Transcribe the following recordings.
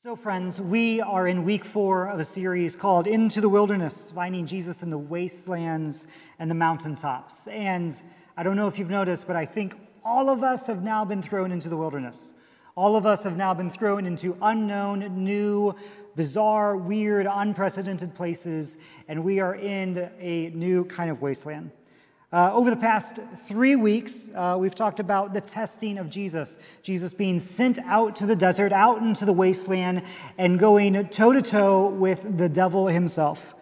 So, friends, we are in week four of a series called Into the Wilderness, finding Jesus in the wastelands and the mountaintops. And I don't know if you've noticed, but I think all of us have now been thrown into the wilderness. All of us have now been thrown into unknown, new, bizarre, weird, unprecedented places, and we are in a new kind of wasteland. Uh, over the past three weeks, uh, we've talked about the testing of Jesus. Jesus being sent out to the desert, out into the wasteland, and going toe to toe with the devil himself.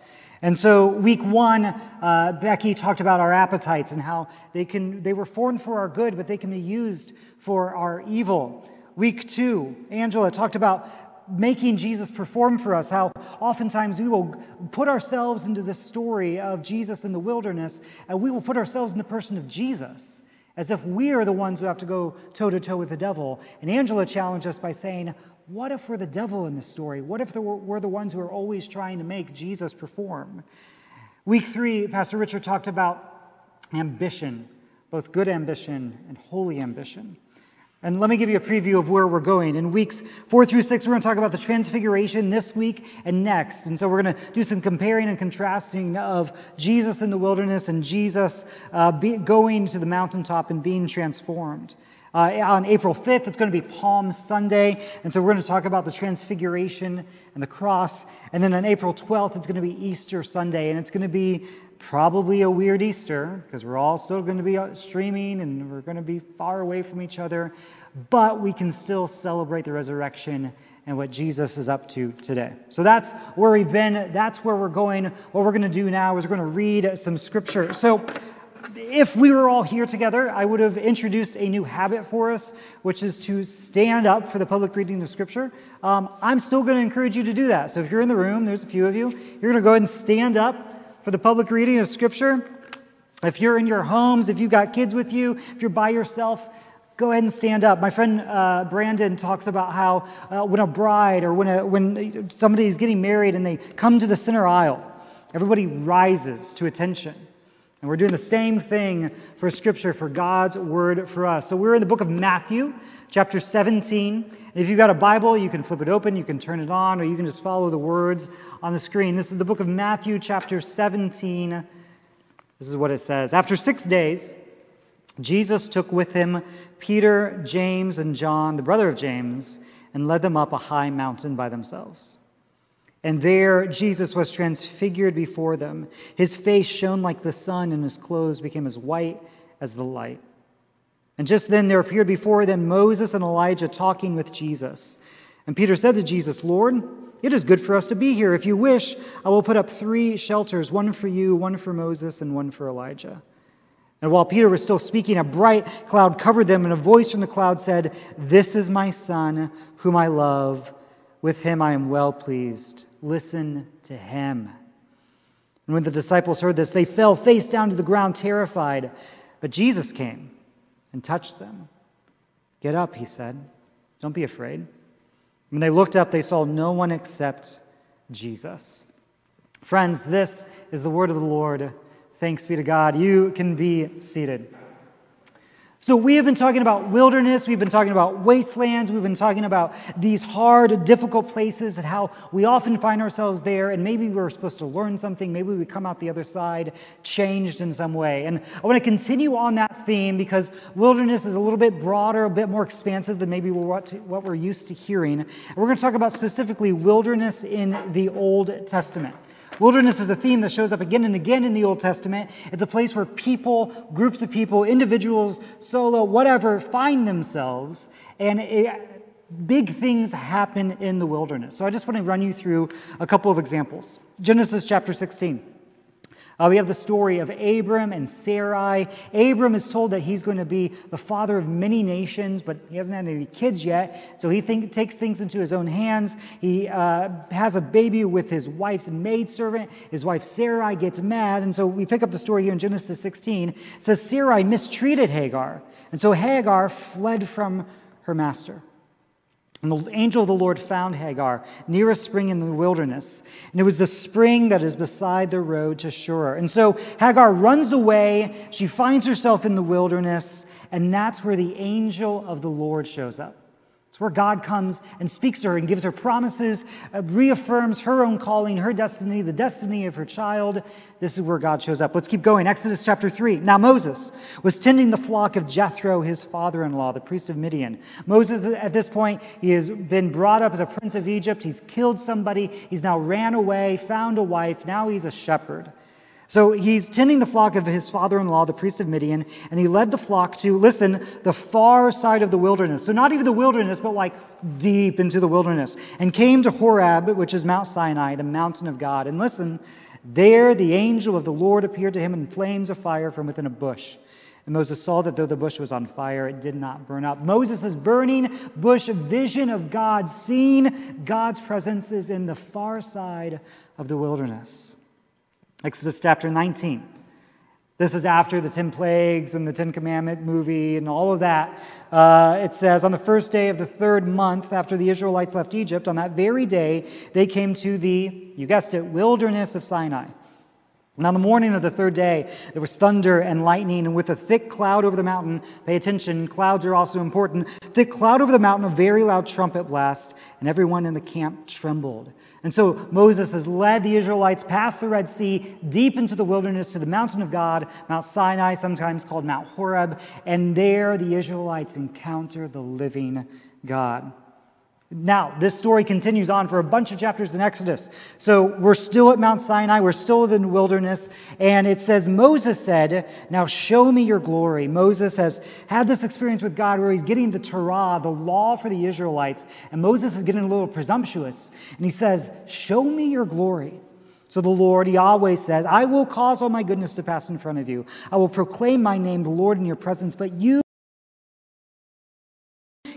And so, week one, uh, Becky talked about our appetites and how they, can, they were formed for our good, but they can be used for our evil. Week two, Angela talked about making Jesus perform for us, how oftentimes we will put ourselves into the story of Jesus in the wilderness, and we will put ourselves in the person of Jesus, as if we are the ones who have to go toe to toe with the devil. And Angela challenged us by saying, What if we're the devil in this story? What if we're the ones who are always trying to make Jesus perform? Week three, Pastor Richard talked about ambition, both good ambition and holy ambition. And let me give you a preview of where we're going. In weeks four through six, we're going to talk about the transfiguration this week and next. And so we're going to do some comparing and contrasting of Jesus in the wilderness and Jesus uh, be, going to the mountaintop and being transformed. Uh, on April 5th, it's going to be Palm Sunday. And so we're going to talk about the transfiguration and the cross. And then on April 12th, it's going to be Easter Sunday. And it's going to be probably a weird Easter because we're all still going to be streaming and we're going to be far away from each other, but we can still celebrate the resurrection and what Jesus is up to today. So that's where we've been. That's where we're going. What we're going to do now is we're going to read some scripture. So if we were all here together, I would have introduced a new habit for us, which is to stand up for the public reading of Scripture. Um, I'm still going to encourage you to do that. So if you're in the room, there's a few of you, you're going to go ahead and stand up for the public reading of Scripture. If you're in your homes, if you've got kids with you, if you're by yourself, go ahead and stand up. My friend uh, Brandon talks about how uh, when a bride or when, a, when somebody is getting married and they come to the center aisle, everybody rises to attention. And we're doing the same thing for Scripture, for God's Word for us. So we're in the book of Matthew, chapter 17. And if you've got a Bible, you can flip it open, you can turn it on, or you can just follow the words on the screen. This is the book of Matthew, chapter 17. This is what it says After six days, Jesus took with him Peter, James, and John, the brother of James, and led them up a high mountain by themselves. And there Jesus was transfigured before them. His face shone like the sun, and his clothes became as white as the light. And just then there appeared before them Moses and Elijah talking with Jesus. And Peter said to Jesus, Lord, it is good for us to be here. If you wish, I will put up three shelters one for you, one for Moses, and one for Elijah. And while Peter was still speaking, a bright cloud covered them, and a voice from the cloud said, This is my son, whom I love. With him I am well pleased. Listen to him. And when the disciples heard this, they fell face down to the ground, terrified. But Jesus came and touched them. Get up, he said. Don't be afraid. When they looked up, they saw no one except Jesus. Friends, this is the word of the Lord. Thanks be to God. You can be seated. So, we have been talking about wilderness, we've been talking about wastelands, we've been talking about these hard, difficult places and how we often find ourselves there, and maybe we're supposed to learn something, maybe we come out the other side changed in some way. And I want to continue on that theme because wilderness is a little bit broader, a bit more expansive than maybe what, what we're used to hearing. And we're going to talk about specifically wilderness in the Old Testament. Wilderness is a theme that shows up again and again in the Old Testament. It's a place where people, groups of people, individuals, solo, whatever, find themselves, and it, big things happen in the wilderness. So I just want to run you through a couple of examples. Genesis chapter 16. Uh, we have the story of Abram and Sarai. Abram is told that he's going to be the father of many nations, but he hasn't had any kids yet. So he think, takes things into his own hands. He uh, has a baby with his wife's maidservant. His wife Sarai gets mad. And so we pick up the story here in Genesis 16. It says Sarai mistreated Hagar. And so Hagar fled from her master. And the angel of the Lord found Hagar near a spring in the wilderness. And it was the spring that is beside the road to Shur. And so Hagar runs away. She finds herself in the wilderness. And that's where the angel of the Lord shows up. It's where God comes and speaks to her and gives her promises, uh, reaffirms her own calling, her destiny, the destiny of her child. This is where God shows up. Let's keep going. Exodus chapter 3. Now, Moses was tending the flock of Jethro, his father in law, the priest of Midian. Moses, at this point, he has been brought up as a prince of Egypt. He's killed somebody. He's now ran away, found a wife. Now he's a shepherd. So he's tending the flock of his father in law, the priest of Midian, and he led the flock to, listen, the far side of the wilderness. So not even the wilderness, but like deep into the wilderness, and came to Horeb, which is Mount Sinai, the mountain of God. And listen, there the angel of the Lord appeared to him in flames of fire from within a bush. And Moses saw that though the bush was on fire, it did not burn up. Moses' burning bush vision of God, seeing God's presence, is in the far side of the wilderness. Exodus chapter 19. This is after the 10 plagues and the 10 commandment movie and all of that. Uh, it says, On the first day of the third month after the Israelites left Egypt, on that very day, they came to the, you guessed it, wilderness of Sinai. And on the morning of the third day, there was thunder and lightning, and with a thick cloud over the mountain, pay attention, clouds are also important, thick cloud over the mountain, a very loud trumpet blast, and everyone in the camp trembled. And so Moses has led the Israelites past the Red Sea, deep into the wilderness to the mountain of God, Mount Sinai, sometimes called Mount Horeb, and there the Israelites encounter the living God. Now, this story continues on for a bunch of chapters in Exodus. So we're still at Mount Sinai, we're still in the wilderness, and it says, Moses said, Now show me your glory. Moses has had this experience with God where he's getting the Torah, the law for the Israelites, and Moses is getting a little presumptuous. And he says, Show me your glory. So the Lord, Yahweh says, I will cause all my goodness to pass in front of you. I will proclaim my name, the Lord, in your presence, but you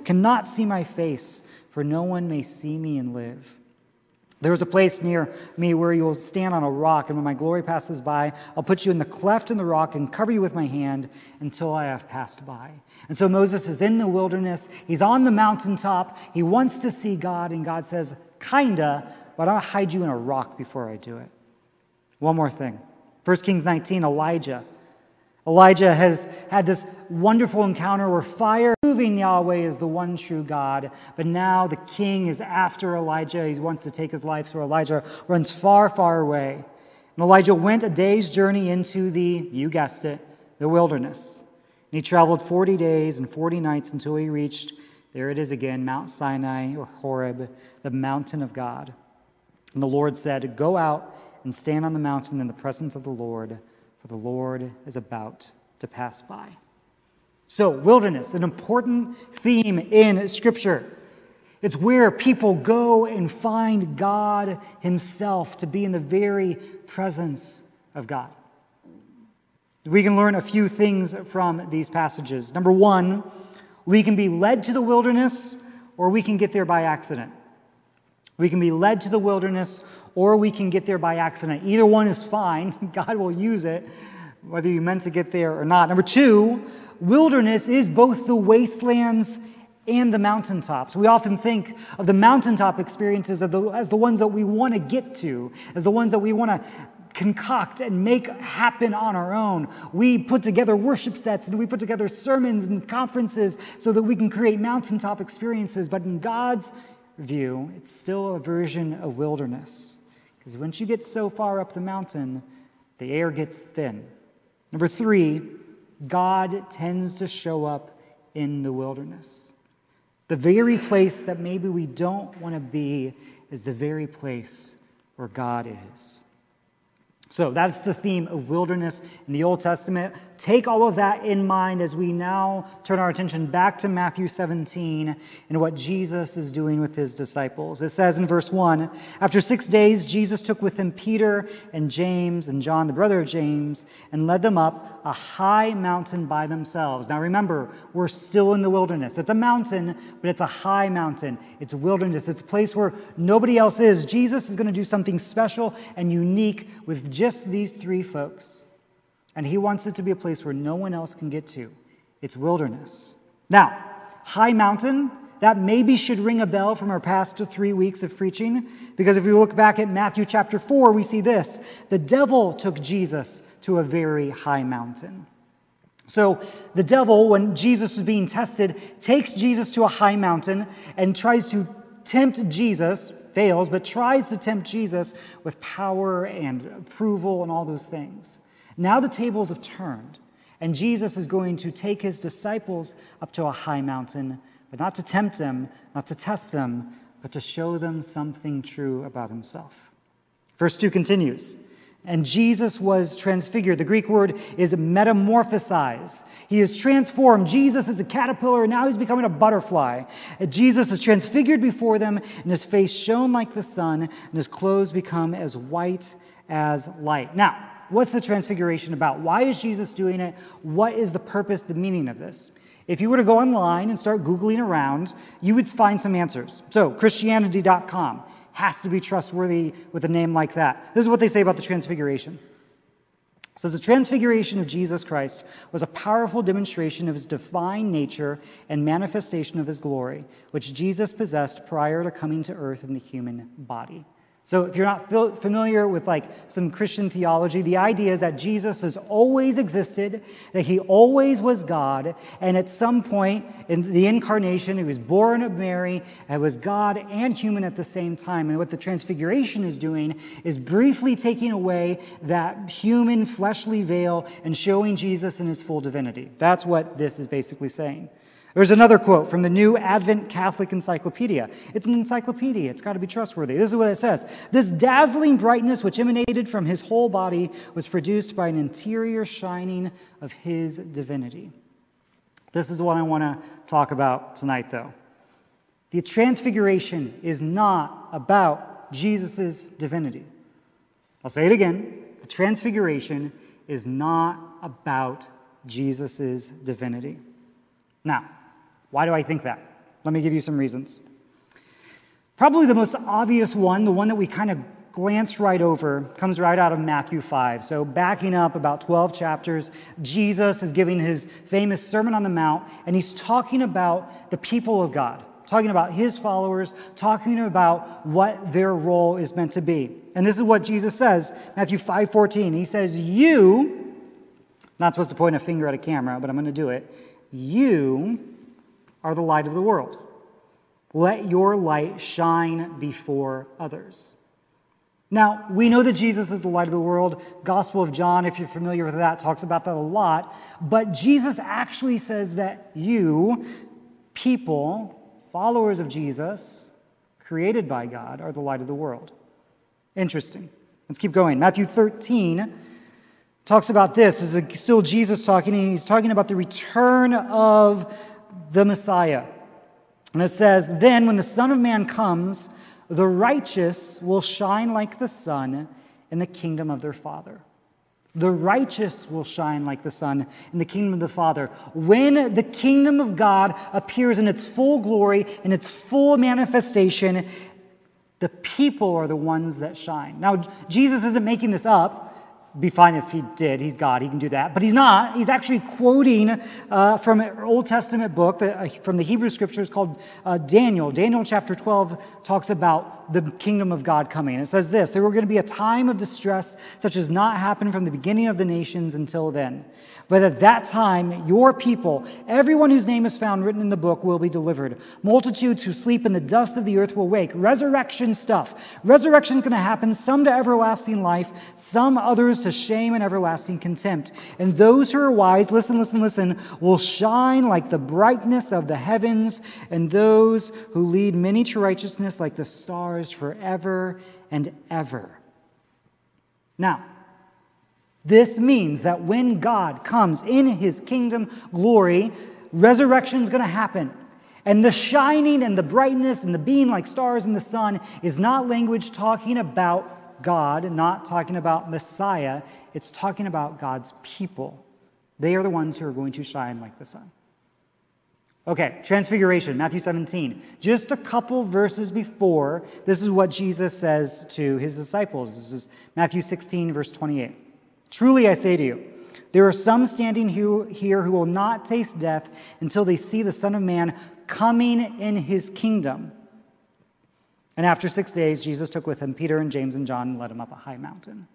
cannot see my face for no one may see me and live. There is a place near me where you will stand on a rock, and when my glory passes by, I'll put you in the cleft in the rock and cover you with my hand until I have passed by. And so Moses is in the wilderness. He's on the mountaintop. He wants to see God, and God says, Kinda, but I'll hide you in a rock before I do it. One more thing 1 Kings 19, Elijah. Elijah has had this wonderful encounter where fire proving Yahweh is the one true God. But now the king is after Elijah. He wants to take his life, so Elijah runs far, far away. And Elijah went a day's journey into the, you guessed it, the wilderness. And he traveled 40 days and 40 nights until he reached, there it is again, Mount Sinai or Horeb, the mountain of God. And the Lord said, Go out and stand on the mountain in the presence of the Lord for the Lord is about to pass by. So, wilderness, an important theme in Scripture. It's where people go and find God Himself to be in the very presence of God. We can learn a few things from these passages. Number one, we can be led to the wilderness or we can get there by accident. We can be led to the wilderness or we can get there by accident. Either one is fine. God will use it, whether you meant to get there or not. Number two, wilderness is both the wastelands and the mountaintops. We often think of the mountaintop experiences as the, as the ones that we want to get to, as the ones that we want to concoct and make happen on our own. We put together worship sets and we put together sermons and conferences so that we can create mountaintop experiences. But in God's view, it's still a version of wilderness. Because once you get so far up the mountain, the air gets thin. Number three, God tends to show up in the wilderness. The very place that maybe we don't want to be is the very place where God is. So that's the theme of wilderness in the Old Testament. Take all of that in mind as we now turn our attention back to Matthew 17 and what Jesus is doing with his disciples. It says in verse 1 After six days, Jesus took with him Peter and James and John, the brother of James, and led them up a high mountain by themselves. Now remember, we're still in the wilderness. It's a mountain, but it's a high mountain. It's wilderness. It's a place where nobody else is. Jesus is going to do something special and unique with just these three folks. And he wants it to be a place where no one else can get to. It's wilderness. Now, high mountain, that maybe should ring a bell from our past three weeks of preaching, because if we look back at Matthew chapter 4, we see this the devil took Jesus to a very high mountain. So the devil, when Jesus was being tested, takes Jesus to a high mountain and tries to tempt Jesus, fails, but tries to tempt Jesus with power and approval and all those things. Now the tables have turned, and Jesus is going to take his disciples up to a high mountain, but not to tempt them, not to test them, but to show them something true about himself. Verse 2 continues. And Jesus was transfigured. The Greek word is metamorphosize. He is transformed. Jesus is a caterpillar, and now he's becoming a butterfly. Jesus is transfigured before them, and his face shone like the sun, and his clothes become as white as light. Now, what's the transfiguration about? Why is Jesus doing it? What is the purpose, the meaning of this? If you were to go online and start Googling around, you would find some answers. So, Christianity.com has to be trustworthy with a name like that. This is what they say about the Transfiguration. It says the transfiguration of Jesus Christ was a powerful demonstration of his divine nature and manifestation of his glory, which Jesus possessed prior to coming to earth in the human body. So, if you're not familiar with like some Christian theology, the idea is that Jesus has always existed, that he always was God, and at some point in the incarnation, he was born of Mary, and was God and human at the same time. And what the transfiguration is doing is briefly taking away that human fleshly veil and showing Jesus in his full divinity. That's what this is basically saying. There's another quote from the New Advent Catholic Encyclopedia. It's an encyclopedia, it's got to be trustworthy. This is what it says This dazzling brightness which emanated from his whole body was produced by an interior shining of his divinity. This is what I want to talk about tonight, though. The transfiguration is not about Jesus' divinity. I'll say it again. The transfiguration is not about Jesus' divinity. Now, why do I think that? Let me give you some reasons. Probably the most obvious one, the one that we kind of glanced right over, comes right out of Matthew 5. So, backing up about 12 chapters, Jesus is giving his famous Sermon on the Mount, and he's talking about the people of God, talking about his followers, talking about what their role is meant to be. And this is what Jesus says, Matthew 5 14. He says, You, not supposed to point a finger at a camera, but I'm going to do it. You are the light of the world. Let your light shine before others. Now, we know that Jesus is the light of the world. Gospel of John, if you're familiar with that, talks about that a lot. But Jesus actually says that you, people, followers of Jesus, created by God, are the light of the world. Interesting. Let's keep going. Matthew 13 talks about this. This is still Jesus talking. He's talking about the return of the Messiah. And it says, Then when the Son of Man comes, the righteous will shine like the sun in the kingdom of their Father. The righteous will shine like the sun in the kingdom of the Father. When the kingdom of God appears in its full glory, in its full manifestation, the people are the ones that shine. Now, Jesus isn't making this up be fine if he did. He's God. He can do that. But he's not. He's actually quoting uh, from an Old Testament book that, uh, from the Hebrew Scriptures called uh, Daniel. Daniel chapter 12 talks about the kingdom of God coming. It says this There were going to be a time of distress such as not happened from the beginning of the nations until then. But at that time, your people, everyone whose name is found written in the book, will be delivered. Multitudes who sleep in the dust of the earth will wake. Resurrection stuff. Resurrection is going to happen, some to everlasting life, some others to shame and everlasting contempt. And those who are wise, listen, listen, listen, will shine like the brightness of the heavens, and those who lead many to righteousness like the stars forever and ever. Now, this means that when God comes in his kingdom glory, resurrection is going to happen. And the shining and the brightness and the being like stars in the sun is not language talking about God, not talking about Messiah. It's talking about God's people. They are the ones who are going to shine like the sun. Okay, transfiguration, Matthew 17. Just a couple verses before, this is what Jesus says to his disciples. This is Matthew 16, verse 28. Truly I say to you, there are some standing here who will not taste death until they see the Son of Man coming in his kingdom. And after six days, Jesus took with him Peter and James and John and led him up a high mountain.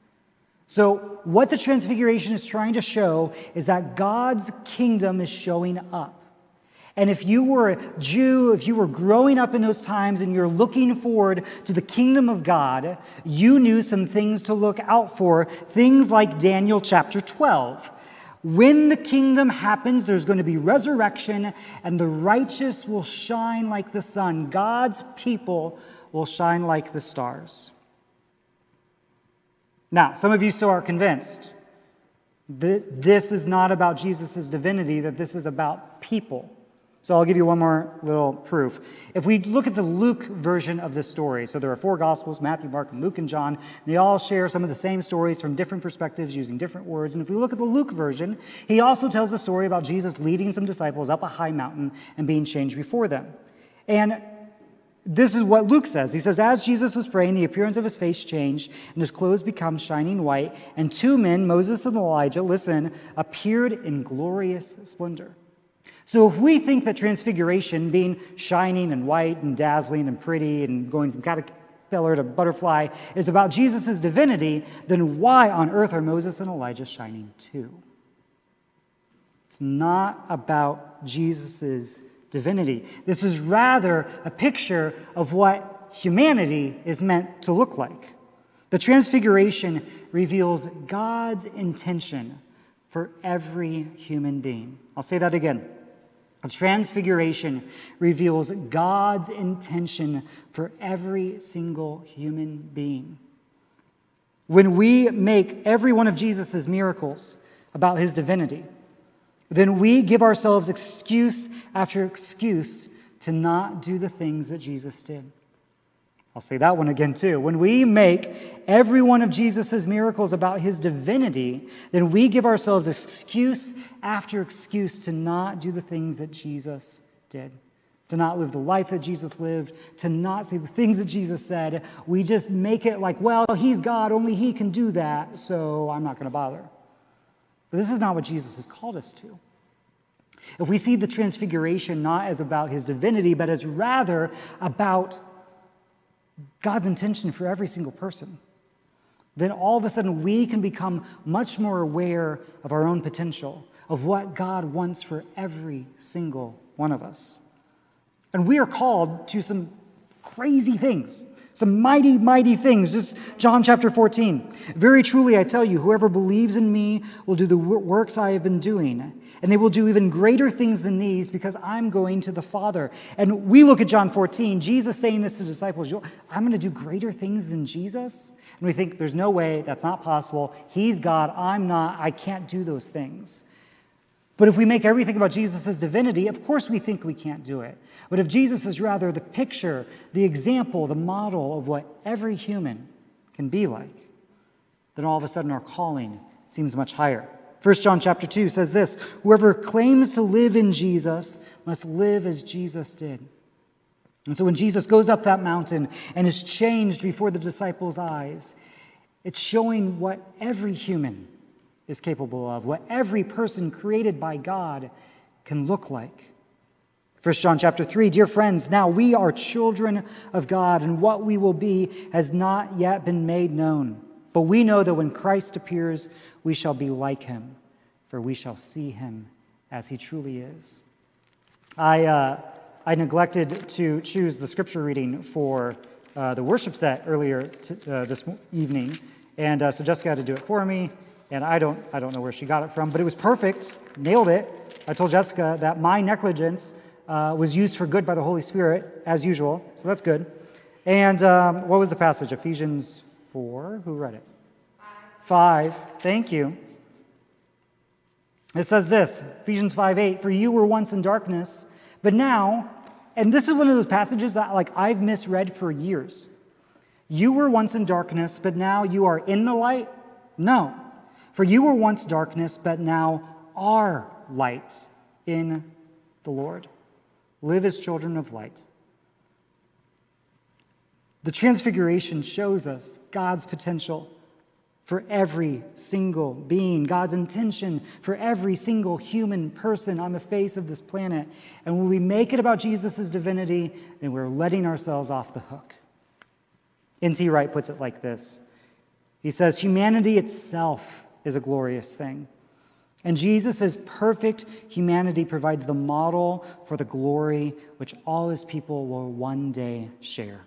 So, what the Transfiguration is trying to show is that God's kingdom is showing up. And if you were a Jew, if you were growing up in those times and you're looking forward to the kingdom of God, you knew some things to look out for, things like Daniel chapter 12. When the kingdom happens, there's going to be resurrection, and the righteous will shine like the sun. God's people will shine like the stars. Now, some of you still are convinced that this is not about Jesus' divinity, that this is about people. So I'll give you one more little proof. If we look at the Luke version of this story, so there are four Gospels Matthew, Mark, Luke, and John. And they all share some of the same stories from different perspectives using different words. And if we look at the Luke version, he also tells a story about Jesus leading some disciples up a high mountain and being changed before them. And this is what Luke says. He says, As Jesus was praying, the appearance of his face changed, and his clothes became shining white, and two men, Moses and Elijah, listen, appeared in glorious splendor. So if we think that transfiguration, being shining and white and dazzling and pretty and going from caterpillar to butterfly, is about Jesus' divinity, then why on earth are Moses and Elijah shining too? It's not about Jesus' divinity. This is rather a picture of what humanity is meant to look like. The Transfiguration reveals God's intention for every human being. I'll say that again. Transfiguration reveals God's intention for every single human being. When we make every one of Jesus' miracles about his divinity, then we give ourselves excuse after excuse to not do the things that Jesus did. I'll say that one again too. When we make every one of Jesus' miracles about his divinity, then we give ourselves excuse after excuse to not do the things that Jesus did, to not live the life that Jesus lived, to not say the things that Jesus said. We just make it like, well, he's God, only he can do that, so I'm not going to bother. But this is not what Jesus has called us to. If we see the transfiguration not as about his divinity, but as rather about God's intention for every single person, then all of a sudden we can become much more aware of our own potential, of what God wants for every single one of us. And we are called to some crazy things. Some mighty, mighty things. Just John chapter 14. Very truly, I tell you, whoever believes in me will do the works I have been doing, and they will do even greater things than these because I'm going to the Father. And we look at John 14, Jesus saying this to disciples I'm going to do greater things than Jesus? And we think, there's no way, that's not possible. He's God, I'm not, I can't do those things. But if we make everything about Jesus' divinity, of course we think we can't do it. But if Jesus is rather the picture, the example, the model of what every human can be like, then all of a sudden our calling seems much higher. 1 John chapter 2 says this Whoever claims to live in Jesus must live as Jesus did. And so when Jesus goes up that mountain and is changed before the disciples' eyes, it's showing what every human is capable of, what every person created by God can look like. 1 John chapter 3, dear friends, now we are children of God, and what we will be has not yet been made known. But we know that when Christ appears, we shall be like him, for we shall see him as he truly is. I, uh, I neglected to choose the scripture reading for uh, the worship set earlier t- uh, this evening, and uh, so Jessica had to do it for me and I don't, I don't know where she got it from, but it was perfect, nailed it. I told Jessica that my negligence uh, was used for good by the Holy Spirit, as usual, so that's good. And um, what was the passage? Ephesians 4? Who read it? Five. Thank you. It says this Ephesians 5 8, for you were once in darkness, but now, and this is one of those passages that like I've misread for years. You were once in darkness, but now you are in the light? No. For you were once darkness, but now are light in the Lord. Live as children of light. The Transfiguration shows us God's potential for every single being, God's intention for every single human person on the face of this planet. And when we make it about Jesus' divinity, then we're letting ourselves off the hook. N.T. Wright puts it like this He says, Humanity itself is a glorious thing. And Jesus' perfect humanity provides the model for the glory which all his people will one day share.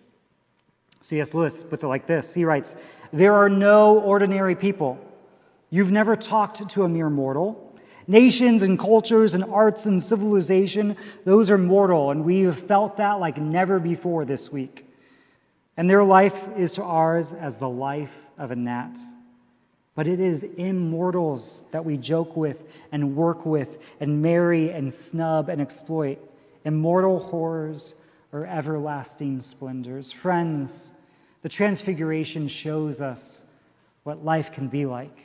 C.S. Lewis puts it like this He writes, There are no ordinary people. You've never talked to a mere mortal. Nations and cultures and arts and civilization, those are mortal, and we've felt that like never before this week. And their life is to ours as the life of a gnat. But it is immortals that we joke with and work with and marry and snub and exploit. Immortal horrors or everlasting splendors. Friends, the Transfiguration shows us what life can be like.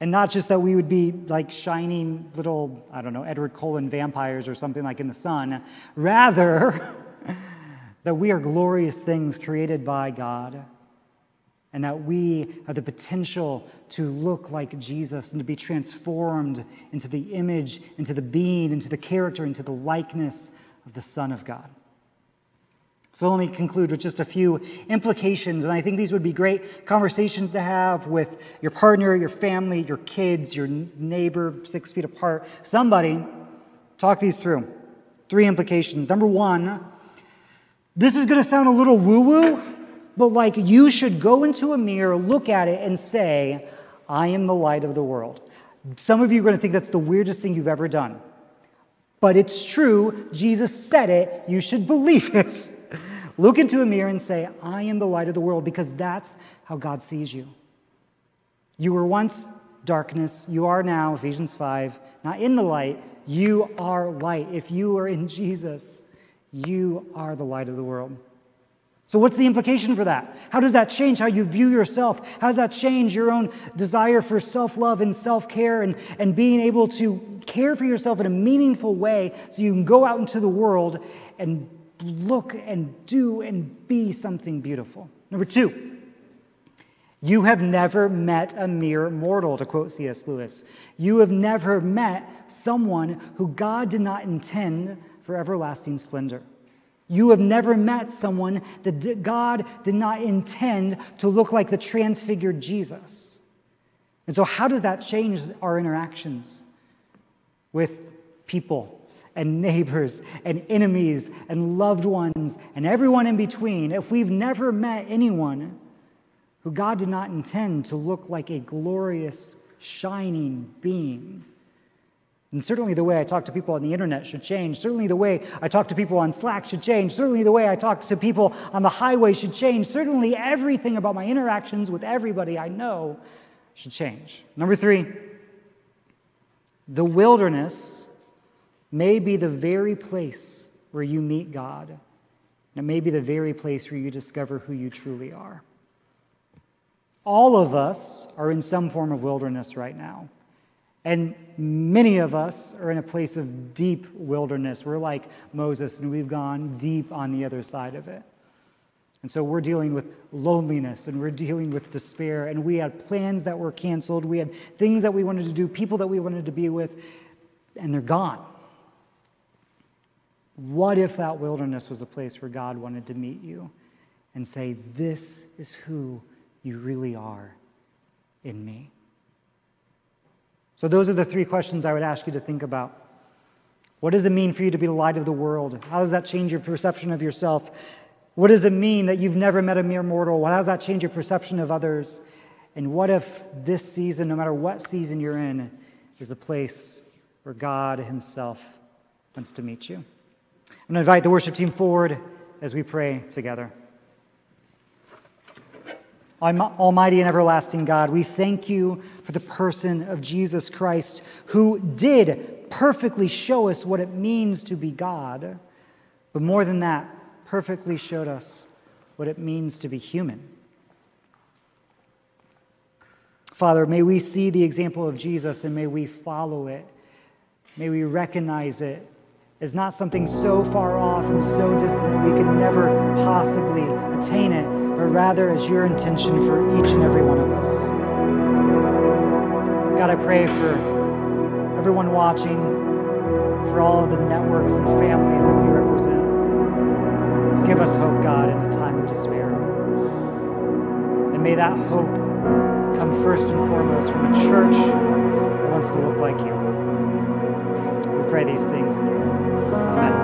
And not just that we would be like shining little, I don't know, Edward Cullen vampires or something like in the sun. Rather, that we are glorious things created by God. And that we have the potential to look like Jesus and to be transformed into the image, into the being, into the character, into the likeness of the Son of God. So let me conclude with just a few implications. And I think these would be great conversations to have with your partner, your family, your kids, your neighbor, six feet apart. Somebody, talk these through. Three implications. Number one, this is going to sound a little woo woo, but like you should go into a mirror, look at it, and say, I am the light of the world. Some of you are going to think that's the weirdest thing you've ever done. But it's true. Jesus said it. You should believe it. Look into a mirror and say, I am the light of the world, because that's how God sees you. You were once darkness. You are now, Ephesians 5, not in the light. You are light. If you are in Jesus, you are the light of the world. So, what's the implication for that? How does that change how you view yourself? How does that change your own desire for self love and self care and, and being able to care for yourself in a meaningful way so you can go out into the world and look and do and be something beautiful. Number two, you have never met a mere mortal, to quote C.S. Lewis. You have never met someone who God did not intend for everlasting splendor. You have never met someone that God did not intend to look like the transfigured Jesus. And so, how does that change our interactions with people and neighbors and enemies and loved ones and everyone in between, if we've never met anyone who God did not intend to look like a glorious, shining being, and certainly the way I talk to people on the internet should change. Certainly the way I talk to people on Slack should change. Certainly the way I talk to people on the highway should change. Certainly everything about my interactions with everybody I know should change. Number three, the wilderness may be the very place where you meet God. And it may be the very place where you discover who you truly are. All of us are in some form of wilderness right now. And many of us are in a place of deep wilderness. We're like Moses, and we've gone deep on the other side of it. And so we're dealing with loneliness and we're dealing with despair. And we had plans that were canceled. We had things that we wanted to do, people that we wanted to be with, and they're gone. What if that wilderness was a place where God wanted to meet you and say, This is who you really are in me? So, those are the three questions I would ask you to think about. What does it mean for you to be the light of the world? How does that change your perception of yourself? What does it mean that you've never met a mere mortal? How does that change your perception of others? And what if this season, no matter what season you're in, is a place where God Himself wants to meet you? I'm going to invite the worship team forward as we pray together. Almighty and everlasting God, we thank you for the person of Jesus Christ who did perfectly show us what it means to be God, but more than that, perfectly showed us what it means to be human. Father, may we see the example of Jesus and may we follow it. May we recognize it is not something so far off and so distant that we could never possibly attain it, but rather as your intention for each and every one of us. God, I pray for everyone watching, for all of the networks and families that we represent. Give us hope, God, in a time of despair. And may that hope come first and foremost from a church that wants to look like you. We pray these things in you. Amen.